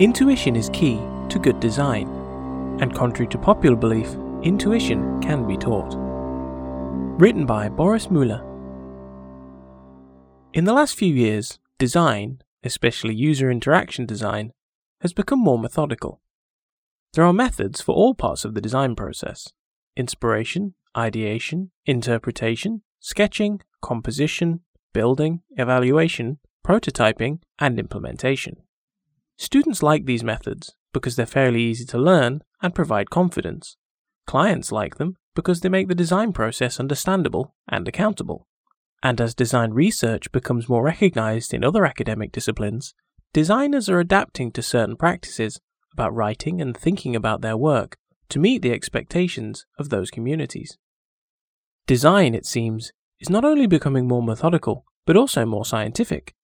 Intuition is key to good design, and contrary to popular belief, intuition can be taught. Written by Boris Müller. In the last few years, design, especially user interaction design, has become more methodical. There are methods for all parts of the design process inspiration, ideation, interpretation, sketching, composition, building, evaluation, prototyping, and implementation. Students like these methods because they're fairly easy to learn and provide confidence. Clients like them because they make the design process understandable and accountable. And as design research becomes more recognized in other academic disciplines, designers are adapting to certain practices about writing and thinking about their work to meet the expectations of those communities. Design, it seems, is not only becoming more methodical, but also more scientific.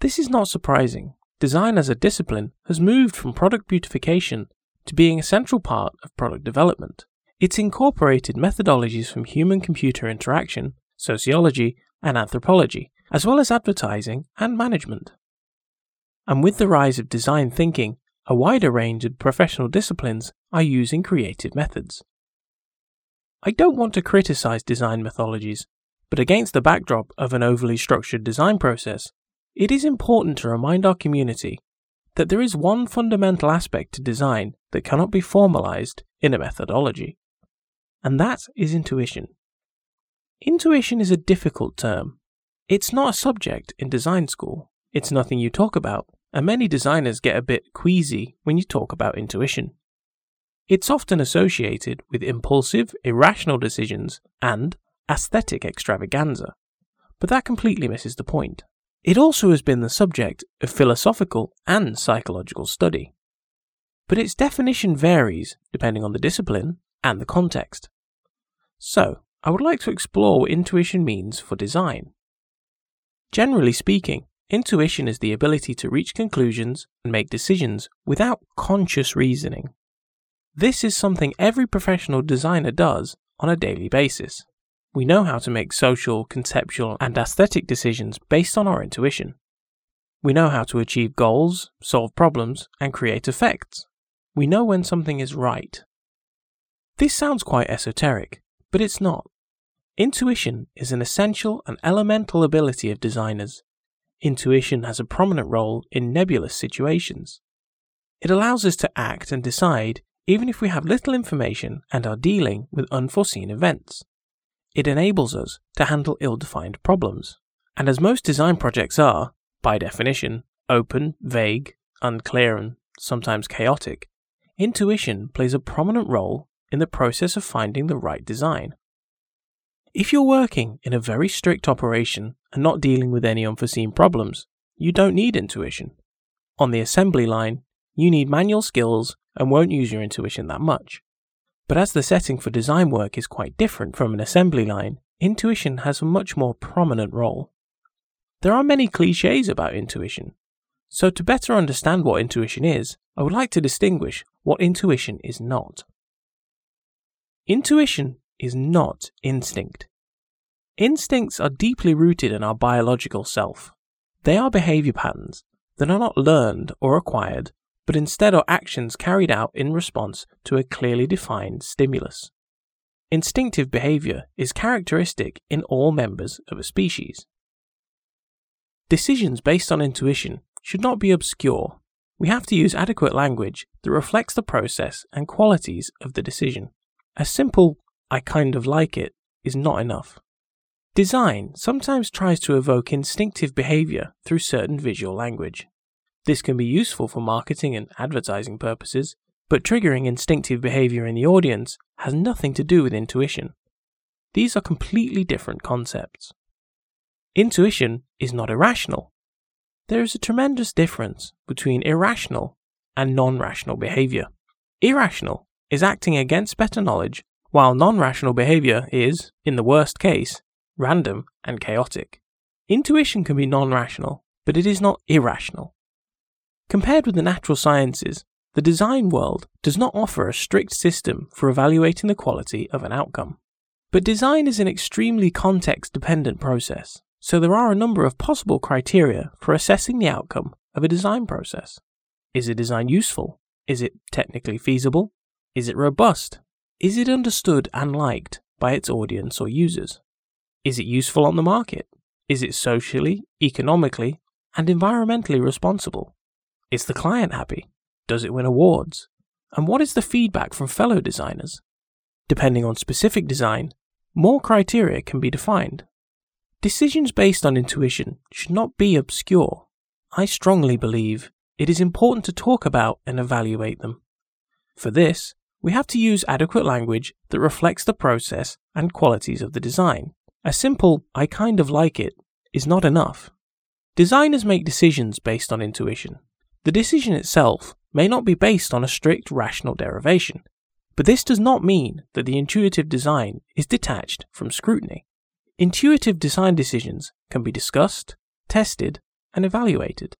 This is not surprising. Design as a discipline has moved from product beautification to being a central part of product development. It's incorporated methodologies from human computer interaction, sociology, and anthropology, as well as advertising and management. And with the rise of design thinking, a wider range of professional disciplines are using creative methods. I don't want to criticize design methodologies, but against the backdrop of an overly structured design process, it is important to remind our community that there is one fundamental aspect to design that cannot be formalized in a methodology, and that is intuition. Intuition is a difficult term. It's not a subject in design school. It's nothing you talk about, and many designers get a bit queasy when you talk about intuition. It's often associated with impulsive, irrational decisions and aesthetic extravaganza, but that completely misses the point. It also has been the subject of philosophical and psychological study, but its definition varies depending on the discipline and the context. So, I would like to explore what intuition means for design. Generally speaking, intuition is the ability to reach conclusions and make decisions without conscious reasoning. This is something every professional designer does on a daily basis. We know how to make social, conceptual, and aesthetic decisions based on our intuition. We know how to achieve goals, solve problems, and create effects. We know when something is right. This sounds quite esoteric, but it's not. Intuition is an essential and elemental ability of designers. Intuition has a prominent role in nebulous situations. It allows us to act and decide even if we have little information and are dealing with unforeseen events. It enables us to handle ill defined problems. And as most design projects are, by definition, open, vague, unclear, and sometimes chaotic, intuition plays a prominent role in the process of finding the right design. If you're working in a very strict operation and not dealing with any unforeseen problems, you don't need intuition. On the assembly line, you need manual skills and won't use your intuition that much. But as the setting for design work is quite different from an assembly line, intuition has a much more prominent role. There are many cliches about intuition, so to better understand what intuition is, I would like to distinguish what intuition is not. Intuition is not instinct. Instincts are deeply rooted in our biological self. They are behavior patterns that are not learned or acquired, but instead are actions carried out in response to a clearly defined stimulus. Instinctive behavior is characteristic in all members of a species. Decisions based on intuition should not be obscure. We have to use adequate language that reflects the process and qualities of the decision. A simple, I kind of like it, is not enough. Design sometimes tries to evoke instinctive behavior through certain visual language. This can be useful for marketing and advertising purposes, but triggering instinctive behavior in the audience has nothing to do with intuition. These are completely different concepts. Intuition is not irrational. There is a tremendous difference between irrational and non rational behavior. Irrational is acting against better knowledge, while non rational behavior is, in the worst case, random and chaotic. Intuition can be non rational, but it is not irrational. Compared with the natural sciences, the design world does not offer a strict system for evaluating the quality of an outcome. But design is an extremely context dependent process, so there are a number of possible criteria for assessing the outcome of a design process. Is a design useful? Is it technically feasible? Is it robust? Is it understood and liked by its audience or users? Is it useful on the market? Is it socially, economically, and environmentally responsible? Is the client happy? Does it win awards? And what is the feedback from fellow designers? Depending on specific design, more criteria can be defined. Decisions based on intuition should not be obscure. I strongly believe it is important to talk about and evaluate them. For this, we have to use adequate language that reflects the process and qualities of the design. A simple, I kind of like it, is not enough. Designers make decisions based on intuition. The decision itself may not be based on a strict rational derivation, but this does not mean that the intuitive design is detached from scrutiny. Intuitive design decisions can be discussed, tested, and evaluated.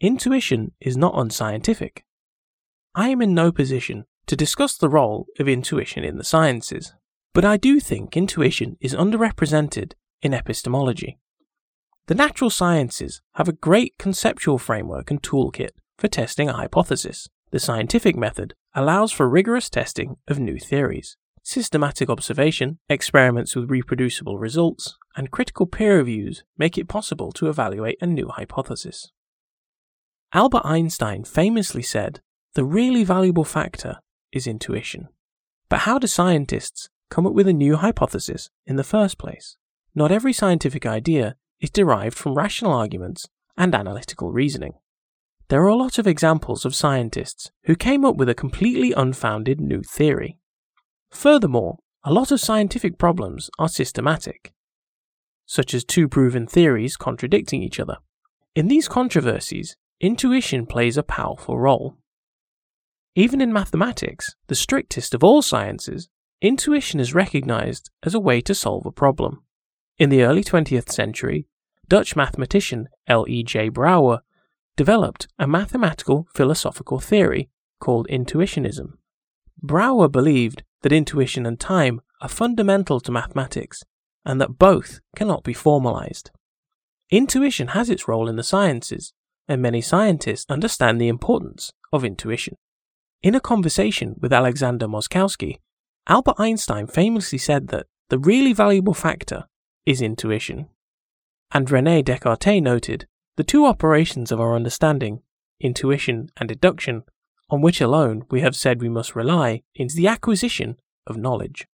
Intuition is not unscientific. I am in no position to discuss the role of intuition in the sciences, but I do think intuition is underrepresented in epistemology. The natural sciences have a great conceptual framework and toolkit for testing a hypothesis. The scientific method allows for rigorous testing of new theories. Systematic observation, experiments with reproducible results, and critical peer reviews make it possible to evaluate a new hypothesis. Albert Einstein famously said, The really valuable factor is intuition. But how do scientists come up with a new hypothesis in the first place? Not every scientific idea is derived from rational arguments and analytical reasoning. There are a lot of examples of scientists who came up with a completely unfounded new theory. Furthermore, a lot of scientific problems are systematic, such as two proven theories contradicting each other. In these controversies, intuition plays a powerful role. Even in mathematics, the strictest of all sciences, intuition is recognized as a way to solve a problem. In the early 20th century, Dutch mathematician L. E. J. Brouwer developed a mathematical philosophical theory called intuitionism. Brouwer believed that intuition and time are fundamental to mathematics and that both cannot be formalized. Intuition has its role in the sciences, and many scientists understand the importance of intuition. In a conversation with Alexander Moszkowski, Albert Einstein famously said that the really valuable factor is intuition. And Rene Descartes noted the two operations of our understanding, intuition and deduction, on which alone we have said we must rely, is the acquisition of knowledge.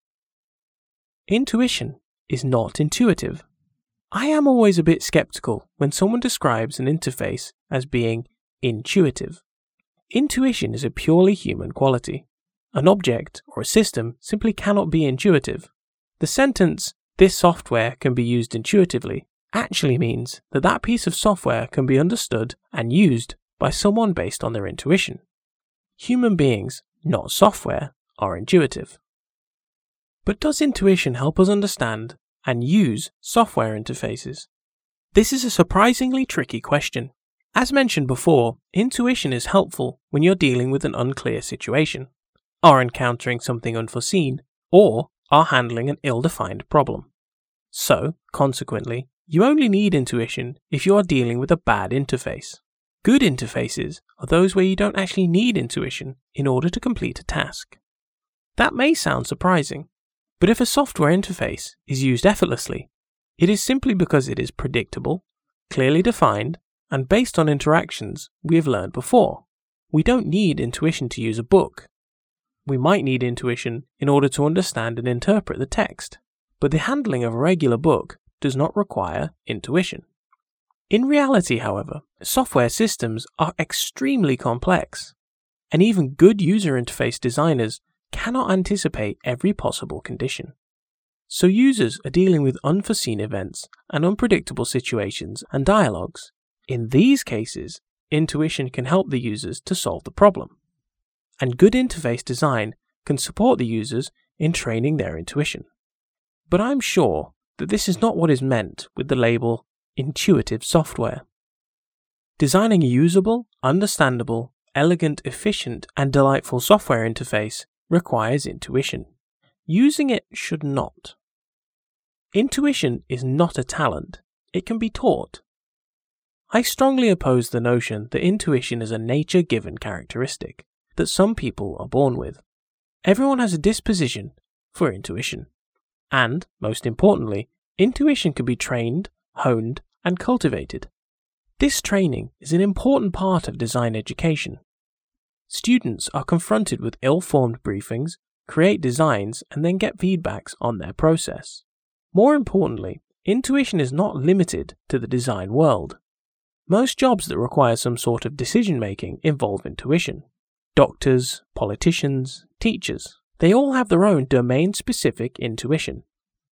Intuition is not intuitive. I am always a bit skeptical when someone describes an interface as being intuitive. Intuition is a purely human quality. An object or a system simply cannot be intuitive. The sentence, this software can be used intuitively, actually means that that piece of software can be understood and used by someone based on their intuition. Human beings, not software, are intuitive. But does intuition help us understand and use software interfaces? This is a surprisingly tricky question. As mentioned before, intuition is helpful when you're dealing with an unclear situation, are encountering something unforeseen, or are handling an ill defined problem. So, consequently, you only need intuition if you are dealing with a bad interface. Good interfaces are those where you don't actually need intuition in order to complete a task. That may sound surprising, but if a software interface is used effortlessly, it is simply because it is predictable, clearly defined, and based on interactions we have learned before. We don't need intuition to use a book. We might need intuition in order to understand and interpret the text, but the handling of a regular book does not require intuition. In reality, however, software systems are extremely complex, and even good user interface designers cannot anticipate every possible condition. So users are dealing with unforeseen events and unpredictable situations and dialogues. In these cases, intuition can help the users to solve the problem. And good interface design can support the users in training their intuition. But I'm sure that this is not what is meant with the label intuitive software. Designing a usable, understandable, elegant, efficient, and delightful software interface requires intuition. Using it should not. Intuition is not a talent, it can be taught. I strongly oppose the notion that intuition is a nature given characteristic that some people are born with. Everyone has a disposition for intuition. And, most importantly, intuition can be trained, honed, and cultivated. This training is an important part of design education. Students are confronted with ill formed briefings, create designs, and then get feedbacks on their process. More importantly, intuition is not limited to the design world. Most jobs that require some sort of decision making involve intuition. Doctors, politicians, teachers, they all have their own domain specific intuition.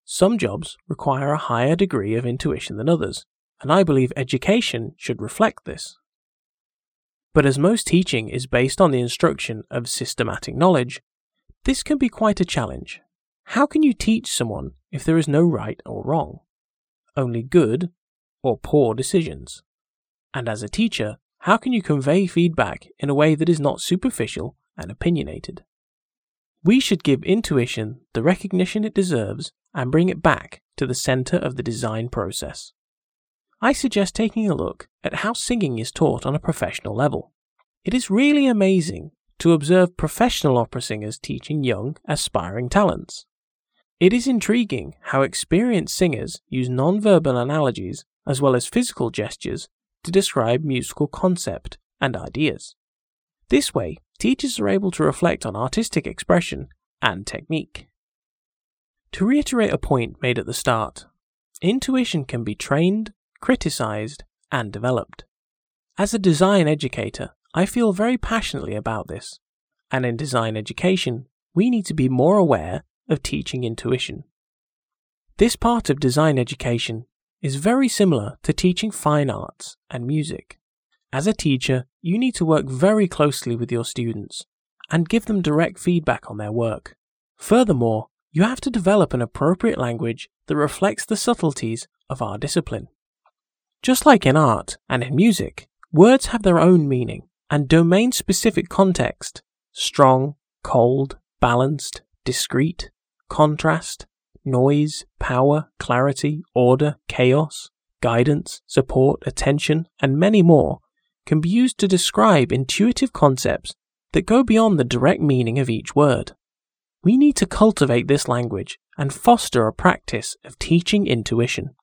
Some jobs require a higher degree of intuition than others, and I believe education should reflect this. But as most teaching is based on the instruction of systematic knowledge, this can be quite a challenge. How can you teach someone if there is no right or wrong? Only good or poor decisions. And as a teacher, how can you convey feedback in a way that is not superficial and opinionated? We should give intuition the recognition it deserves and bring it back to the center of the design process. I suggest taking a look at how singing is taught on a professional level. It is really amazing to observe professional opera singers teaching young, aspiring talents. It is intriguing how experienced singers use non-verbal analogies as well as physical gestures to describe musical concept and ideas. This way, teachers are able to reflect on artistic expression and technique. To reiterate a point made at the start, intuition can be trained, criticized, and developed. As a design educator, I feel very passionately about this, and in design education, we need to be more aware of teaching intuition. This part of design education is very similar to teaching fine arts and music. As a teacher, you need to work very closely with your students and give them direct feedback on their work. Furthermore, you have to develop an appropriate language that reflects the subtleties of our discipline. Just like in art and in music, words have their own meaning and domain specific context strong, cold, balanced, discrete, contrast, noise, power, clarity, order, chaos, guidance, support, attention, and many more can be used to describe intuitive concepts that go beyond the direct meaning of each word. We need to cultivate this language and foster a practice of teaching intuition.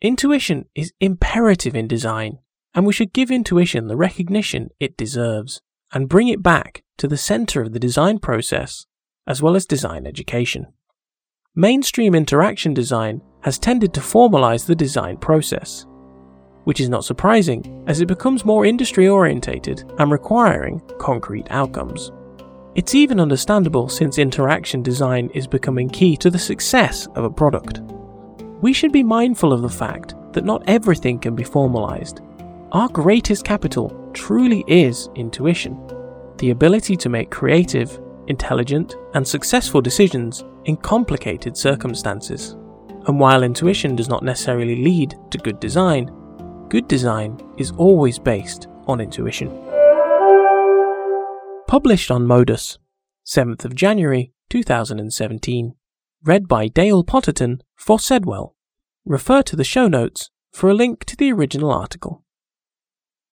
Intuition is imperative in design, and we should give intuition the recognition it deserves and bring it back to the center of the design process as well as design education. Mainstream interaction design has tended to formalize the design process, which is not surprising as it becomes more industry orientated and requiring concrete outcomes. It's even understandable since interaction design is becoming key to the success of a product. We should be mindful of the fact that not everything can be formalized. Our greatest capital truly is intuition, the ability to make creative, intelligent, and successful decisions in complicated circumstances. And while intuition does not necessarily lead to good design, good design is always based on intuition. Published on Modus, 7th of January 2017. Read by Dale Potterton for Sedwell. Refer to the show notes for a link to the original article.